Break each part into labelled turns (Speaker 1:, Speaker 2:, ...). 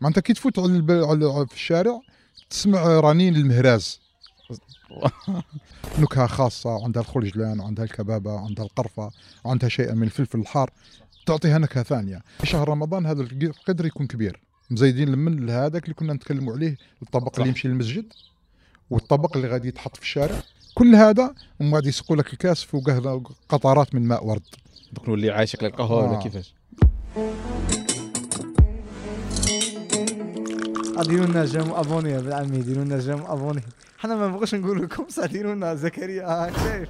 Speaker 1: معناتها كي تفوت على الب- على- في الشارع تسمع رنين المهراز نكهة خاصة عندها الخلجلان عندها الكبابة عندها القرفة عندها شيء من الفلفل الحار. تعطيها نكهة ثانية. في شهر رمضان هذا القدر يكون كبير. مزيدين من هذاك اللي كنا نتكلموا عليه الطبق. اللي يمشي للمسجد والطبق اللي غادي يتحط في الشارع. كل هذا ومن بعد يسقوا لك الكاس فوقه قطرات من ماء ورد.
Speaker 2: دوك نولي عايشك للقهوة ولا
Speaker 1: آه.
Speaker 2: كيفاش؟
Speaker 3: ديروا لنا جام أبوني يا عمي ديروا لنا جام أبوني. حنا ما نبغوش نقول لكم صح ديروا لنا زكريا. آه، شايف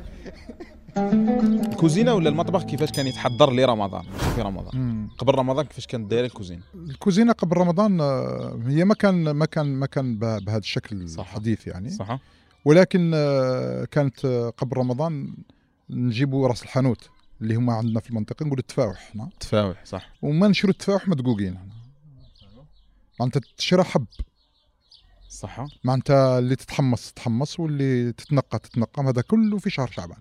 Speaker 2: الكوزينه ولا المطبخ كيفاش كان يتحضر لرمضان في رمضان.
Speaker 1: مم.
Speaker 2: قبل رمضان كيفاش كانت دايره الكوزينة؟
Speaker 1: الكوزينة قبل رمضان آه، هي ما كان ما كان ما كان به- بهذا الشكل
Speaker 2: صح.
Speaker 1: الحديث يعني.
Speaker 2: صح
Speaker 1: ولكن آه، كانت آه، قبل رمضان نجيبوا راس الحانوت اللي هما عندنا في المنطقة نقول التفاوح إحنا
Speaker 2: تفاوح صح.
Speaker 1: وما نشروا التفاوح مدقوقين معناتها تشرى حب.
Speaker 2: صح.
Speaker 1: معناتها اللي تتحمص تتحمص واللي تتنقى تتنقى. هذا كله في شهر شعبان.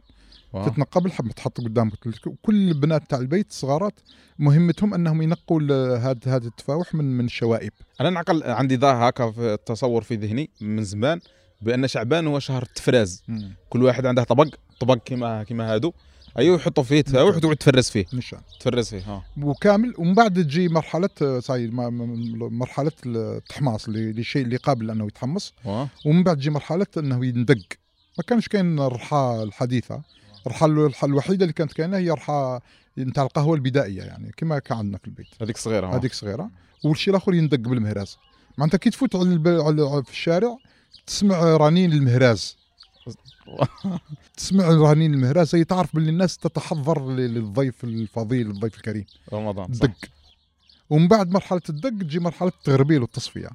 Speaker 2: واو.
Speaker 1: تتنقى بالحب تحط قدامك كل البنات تاع البيت الصغارات مهمتهم أنهم ينقوا هذا هذا التفاوح من من الشوائب.
Speaker 2: أنا نعقل عندي ذا هكا في التصور في ذهني من زمان بأن شعبان هو شهر التفراز. كل واحد عنده طبق طبق كيما كيما هادو. أيوه يحطوا فيه تفاوح وتقعد تفرز فيه.
Speaker 1: نشان
Speaker 2: تفرز فيه ها.
Speaker 1: وكامل ومن بعد تجي مرحلة صاي مرحلة التحماص اللي اللي شيء اللي قابل أنه يتحمص. ومن بعد تجي مرحلة أنه يندق. ما كانش كاين الرحى الحديثة. الرحى الوحيدة اللي كانت كاينة هي الرحى نتاع القهوة البدائية يعني كما كان عندنا في البيت.
Speaker 2: هذيك صغيرة.
Speaker 1: هذيك صغيرة. والشيء الآخر يندق بالمهراز. معناتها كي تفوت على, الب... على في الشارع تسمع رنين المهراز. تسمع رنين المهراز هي تعرف باللي الناس تتحضر للضيف الفضيل الضيف الكريم.
Speaker 2: رمضان صح.
Speaker 1: دق. ومن بعد مرحلة الدق تجي مرحلة التغربيل والتصفية.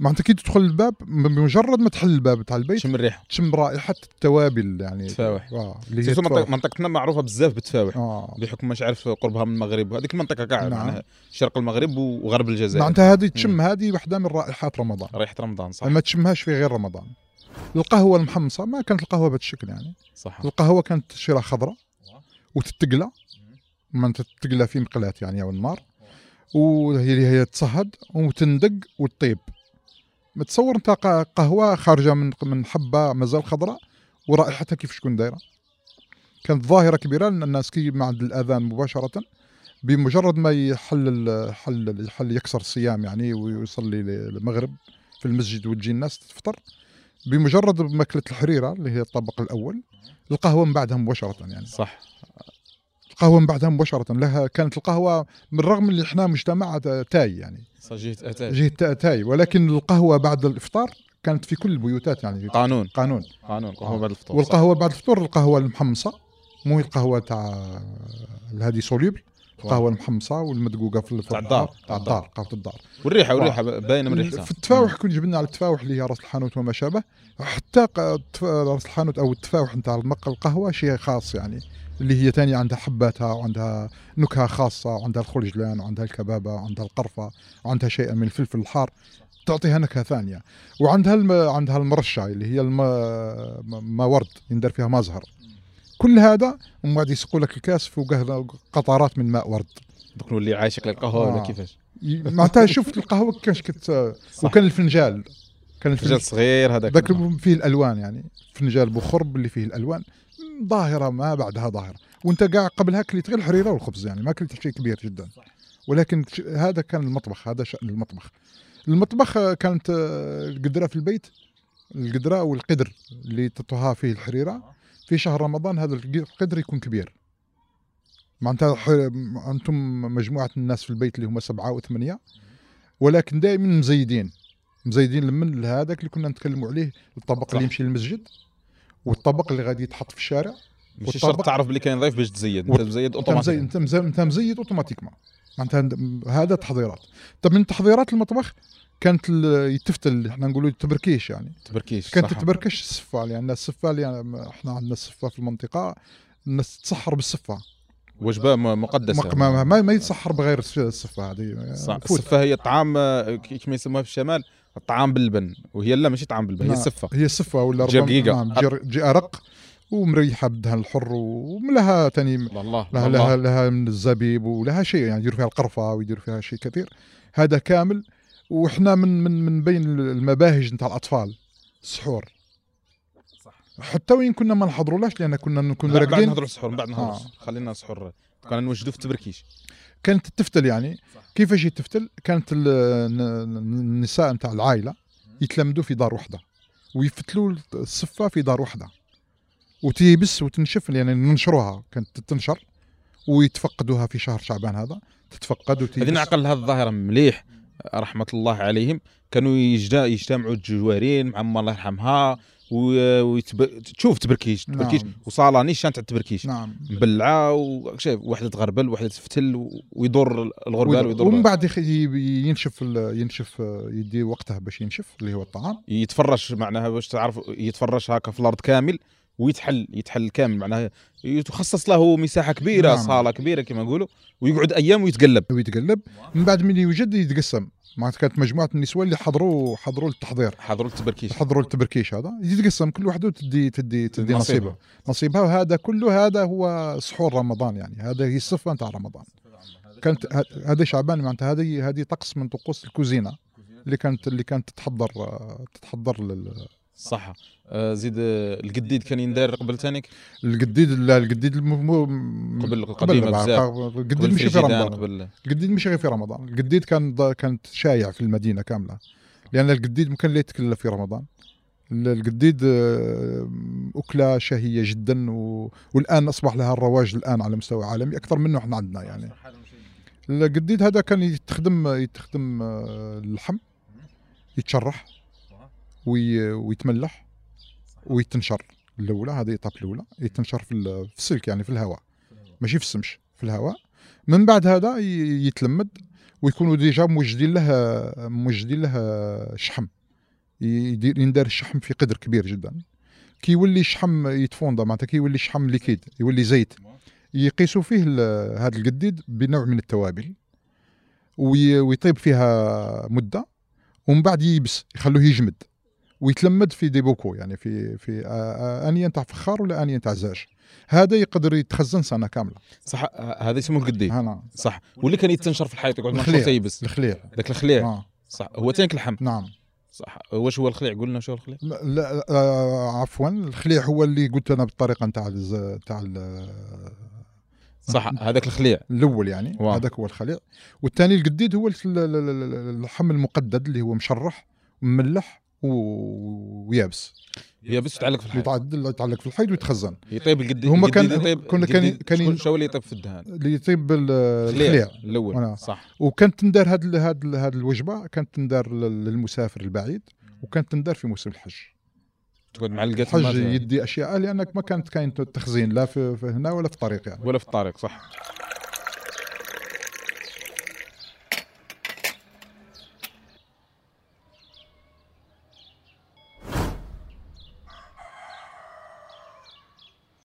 Speaker 1: معناتها كي تدخل الباب بمجرد ما تحل الباب تاع البيت
Speaker 2: شم الريحة.
Speaker 1: تشم رائحة التوابل يعني.
Speaker 2: تفاوح.
Speaker 1: آه اللي هي
Speaker 2: سيرتو منطقة-
Speaker 1: التفاوح.
Speaker 2: منطقتنا معروفة بزاف بالتفاوح
Speaker 1: آه.
Speaker 2: بحكم مش عارف قربها من المغرب. هذيك المنطقة كاع
Speaker 1: نعم.
Speaker 2: معناها شرق المغرب وغرب الجزائر.
Speaker 1: معناتها هذه تشم هذه واحدة من رائحات رمضان.
Speaker 2: ريحه رمضان صح.
Speaker 1: ما تشمهاش في غير رمضان. القهوة المحمصة ما كانت القهوة بهذا الشكل يعني.
Speaker 2: صح
Speaker 1: القهوة كانت تشيرها خضراء وتتقلى. ما انت تتقلى في مقلات يعني أو النار. وهي هي تصهد وتندق وتطيب. متصور أنت قهوة خارجة من من حبة مازال خضراء ورائحتها كيف شكون دايرة. كانت ظاهرة كبيرة لأن الناس كي بعد الأذان مباشرة بمجرد ما يحل ال- حل يحل يكسر الصيام يعني ويصلي المغرب في المسجد وتجي الناس تفطر بمجرد ماكلة الحريرة اللي هي الطبق الأول القهوة من بعدها مباشرة يعني.
Speaker 2: صح.
Speaker 1: القهوة من بعدها مباشرة لها كانت القهوة بالرغم اللي إحنا مجتمع تاي يعني.
Speaker 2: صح جهة اتاي
Speaker 1: جهة تا- تاي. ولكن القهوة بعد الإفطار كانت في كل البيوتات يعني.
Speaker 2: قانون.
Speaker 1: قانون.
Speaker 2: قانون قهوه بعد الفطور
Speaker 1: والقهوة بعد الفطور القهوة المحمصة مو القهوة تاع هذه سوليبل. القهوة المحمصة والمدقوقة في
Speaker 2: تاع الدار.
Speaker 1: تاع الدار. قهوة الدار.
Speaker 2: والريحة والريحة باينة من ريحتها
Speaker 1: في التفاوح كون جبنا على التفاوح اللي هي راس الحانوت وما شابه. حتى راس الحانوت أو التفاوح نتاع المق القهوة شيء خاص يعني اللي هي ثاني عندها حباتها وعندها نكهة خاصة وعندها الخلجلان وعندها الكبابة وعندها القرفة وعندها شيء من الفلفل الحار تعطيها نكهة ثانية. وعندها الم... عندها المرشة اللي هي الم... ما ورد يندر فيها ما زهر كل هذا ومن بعد يسقوا لك الكاس فوقه قطرات من ماء ورد.
Speaker 2: دوك نولي عايشك للقهوة ولا
Speaker 1: آه.
Speaker 2: كيفاش؟
Speaker 1: ي- معناتها شفت القهوة كاش كت
Speaker 2: صح.
Speaker 1: وكان الفنجال. كان
Speaker 2: فنجان صغير هذاك
Speaker 1: ذاك فيه الألوان يعني. فنجال بخرب اللي فيه الألوان. ظاهرة ما بعدها ظاهرة. وانت قاع قبلها كليت غير الحريرة والخبز يعني ما كليت شيء كبير جدا. ولكن هذا كان المطبخ هذا شأن المطبخ. المطبخ آه، كانت آه، القدرة في البيت القدرة أو القدر اللي تطهى فيه الحريرة. في شهر رمضان هذا الق- القدر يكون كبير. معناتها أنتم مجموعة الناس في البيت اللي هم سبعة أو ثمانية ولكن دائما مزيدين. مزيدين من هذاك اللي كنا نتكلموا عليه الطبق
Speaker 2: صح.
Speaker 1: اللي يمشي للمسجد والطبق اللي غادي يتحط في الشارع
Speaker 2: ماشي
Speaker 1: والطبق-
Speaker 2: شرط تعرف بلي كاين ضيف باش تزيد. أنت مزيد اوتوماتيك
Speaker 1: أنت مزيد, أنت مزيد automatiquement معناتها هذا تحضيرات طب من تحضيرات المطبخ كانت يتفتل إحنا نقولوا تبركيش يعني
Speaker 2: تبركيش
Speaker 1: كانت
Speaker 2: صح.
Speaker 1: تبركش السفه لأن السفه يعني إحنا عندنا السفه في المنطقة الناس تسحر بالسفه
Speaker 2: وجبة مقدسة
Speaker 1: ما, ما, ما, ما يتسحر بغير الس- السفه هذه
Speaker 2: صح
Speaker 1: فوت.
Speaker 2: السفه هي طعام كما يسموها في الشمال الطعام باللبن وهي لا ماشي طعام باللبن هي
Speaker 1: نعم.
Speaker 2: السفه
Speaker 1: هي السفه ولا ربما-
Speaker 2: رقيقة.
Speaker 1: نعم جي أرق ومريحة بالدهن الحر ولها ثاني لها
Speaker 2: والله
Speaker 1: لها لها من الزبيب ولها شيء يعني يديروا فيها القرفة ويديروا فيها شيء كثير. هذا كامل وحنا من من من بين المباهج نتاع الأطفال السحور.
Speaker 2: صح.
Speaker 1: حتى وين كنا ما نحضرولهاش لأن كنا نكون
Speaker 2: بعد
Speaker 1: راقدين
Speaker 2: نهضروا السحور من بعد نهضروا
Speaker 1: آه.
Speaker 2: خلينا السحور كنا نوجدوا في التبركيش.
Speaker 1: كانت التفتل يعني.
Speaker 2: صح.
Speaker 1: كيفاش يتفتل كانت النساء نتاع العائلة يتلمدوا في دار واحدة ويفتلوا الصفة في دار واحدة وتيبس وتنشف يعني ننشروها كانت تنشر ويتفقدوها في شهر شعبان هذا. تتفقد وتيبس.
Speaker 2: هذه نعقل هذه الظاهرة مليح رحمة الله عليهم. كانوا يجتمعوا الجوارين مع الله يرحمها و- ويتب... تشوف تبركيش
Speaker 1: نعم.
Speaker 2: تبركيش وصالة نيشان تاع التبركيش
Speaker 1: نعم.
Speaker 2: مبلعة وشايف واحدة تغربل واحدة تفتل و- ويضر الغربال ويضر
Speaker 1: ومن بعد يخ- ينشف ال- ينشف يدي وقته باش ينشف اللي هو الطعام.
Speaker 2: يتفرش معناها باش تعرف يتفرش هكا في الأرض كامل. ويتحل يتحل كامل. معناها يتخصص له مساحة كبيرة
Speaker 1: نعم.
Speaker 2: صالة كبيرة كما نقولوا ويقعد أيام ويتقلب.
Speaker 1: ويتقلب. من بعد من يوجد يتقسم. معناتها كانت مجموعة النسوان اللي حضروا حضروا التحضير
Speaker 2: حضروا التبركيش
Speaker 1: حضروا التبركيش هذا. يتقسم كل وحده تدي تدي تدي
Speaker 2: نصيبها.
Speaker 1: نصيبها وهذا كله هذا هو سحور رمضان يعني. هذا هي الصفة نتاع رمضان. كانت هذا شعبان معناتها هذه هذه طقس من طقوس الكوزينة. اللي كانت اللي كانت تتحضر تتحضر لل-
Speaker 2: صح. آه، زيد آه، القديد كان يندار قبل تانيك؟
Speaker 1: القديد لا القديد
Speaker 2: قبل القديمه
Speaker 1: بقى.
Speaker 2: بزاف.
Speaker 1: القديد
Speaker 2: قبل
Speaker 1: مش في رمضان.
Speaker 2: قبل.
Speaker 1: القديد مش غير في رمضان. القديد كان كانت شايع في المدينة كاملة. لأن القديد ما كان لا يتكلف في رمضان. ال- القديد آه، أكلة شهية جدا و... والآن أصبح لها الرواج الآن على مستوى عالمي أكثر منه إحنا عندنا يعني. القديد هذا كان يتخدم يتخدم اللحم يتشرح. وي... ويتملح ويتنشر. الأولى هذه ال étape الأولى يتنشر في, ال... في السلك يعني في الهواء. ماشي في السمش في الهواء. من بعد هذا يتلمد ويكونوا déjà موجدين له موجدين له شحم. يدير يندار الشحم في قدر كبير جدا. كي يولي الشحم يتفوندا معناتها كي يولي الشحم liquide يولي زيت. يقيسوا فيه هذا القديد بنوع من التوابل. وي- ويطيب فيها مدة. ومن بعد ييبس يخلوه يجمد. ويتلمد في des bocaux يعني في في انيه تاع فخار ولا انيه تاع زاج. هذا يقدر يتخزن سنة كاملة.
Speaker 2: صح آه، هذا يسموه القديد
Speaker 1: هنا
Speaker 2: صح. واللي كان يتنشر في الحيط يقعد
Speaker 1: الخليع.
Speaker 2: مخلوط يبس.
Speaker 1: الخليع.
Speaker 2: ذاك الخليع.
Speaker 1: آه.
Speaker 2: صح. هو تانك اللحم
Speaker 1: نعم.
Speaker 2: صح. واش هو الخليع؟ قلنا شو الخليع.
Speaker 1: لا, لا آه عفوا. الخليع هو اللي قلت أنا بالطريقة نتاع الز- تاع ال-
Speaker 2: صح. هذاك الخليع.
Speaker 1: الأول يعني. هذاك هو الخليع. والثاني القديد هو ال- ال- ال- ال- اللحم المقدد اللي هو مشرح ومملح و- ويابس.
Speaker 2: هي بس تعلق في الحيط
Speaker 1: يتعدل يتعلق في الحيط ويتخزن.
Speaker 2: يطيب القديد
Speaker 1: هما كان-
Speaker 2: يطيب
Speaker 1: كنا كان- كان-
Speaker 2: شو اللي يطيب في الدهان؟
Speaker 1: اللي يطيب ال- الخليع الأول.
Speaker 2: صح.
Speaker 1: وكانت تندار هاد هاد هاد الوجبة كانت تندار لل- للمسافر البعيد وكانت تندار في موسم الحج.
Speaker 2: تقعد مع
Speaker 1: الحج يدي أشياء لأنك ما كانت كاين تخزين لا في, في هنا ولا في الطريق يعني.
Speaker 2: ولا في الطريق صح.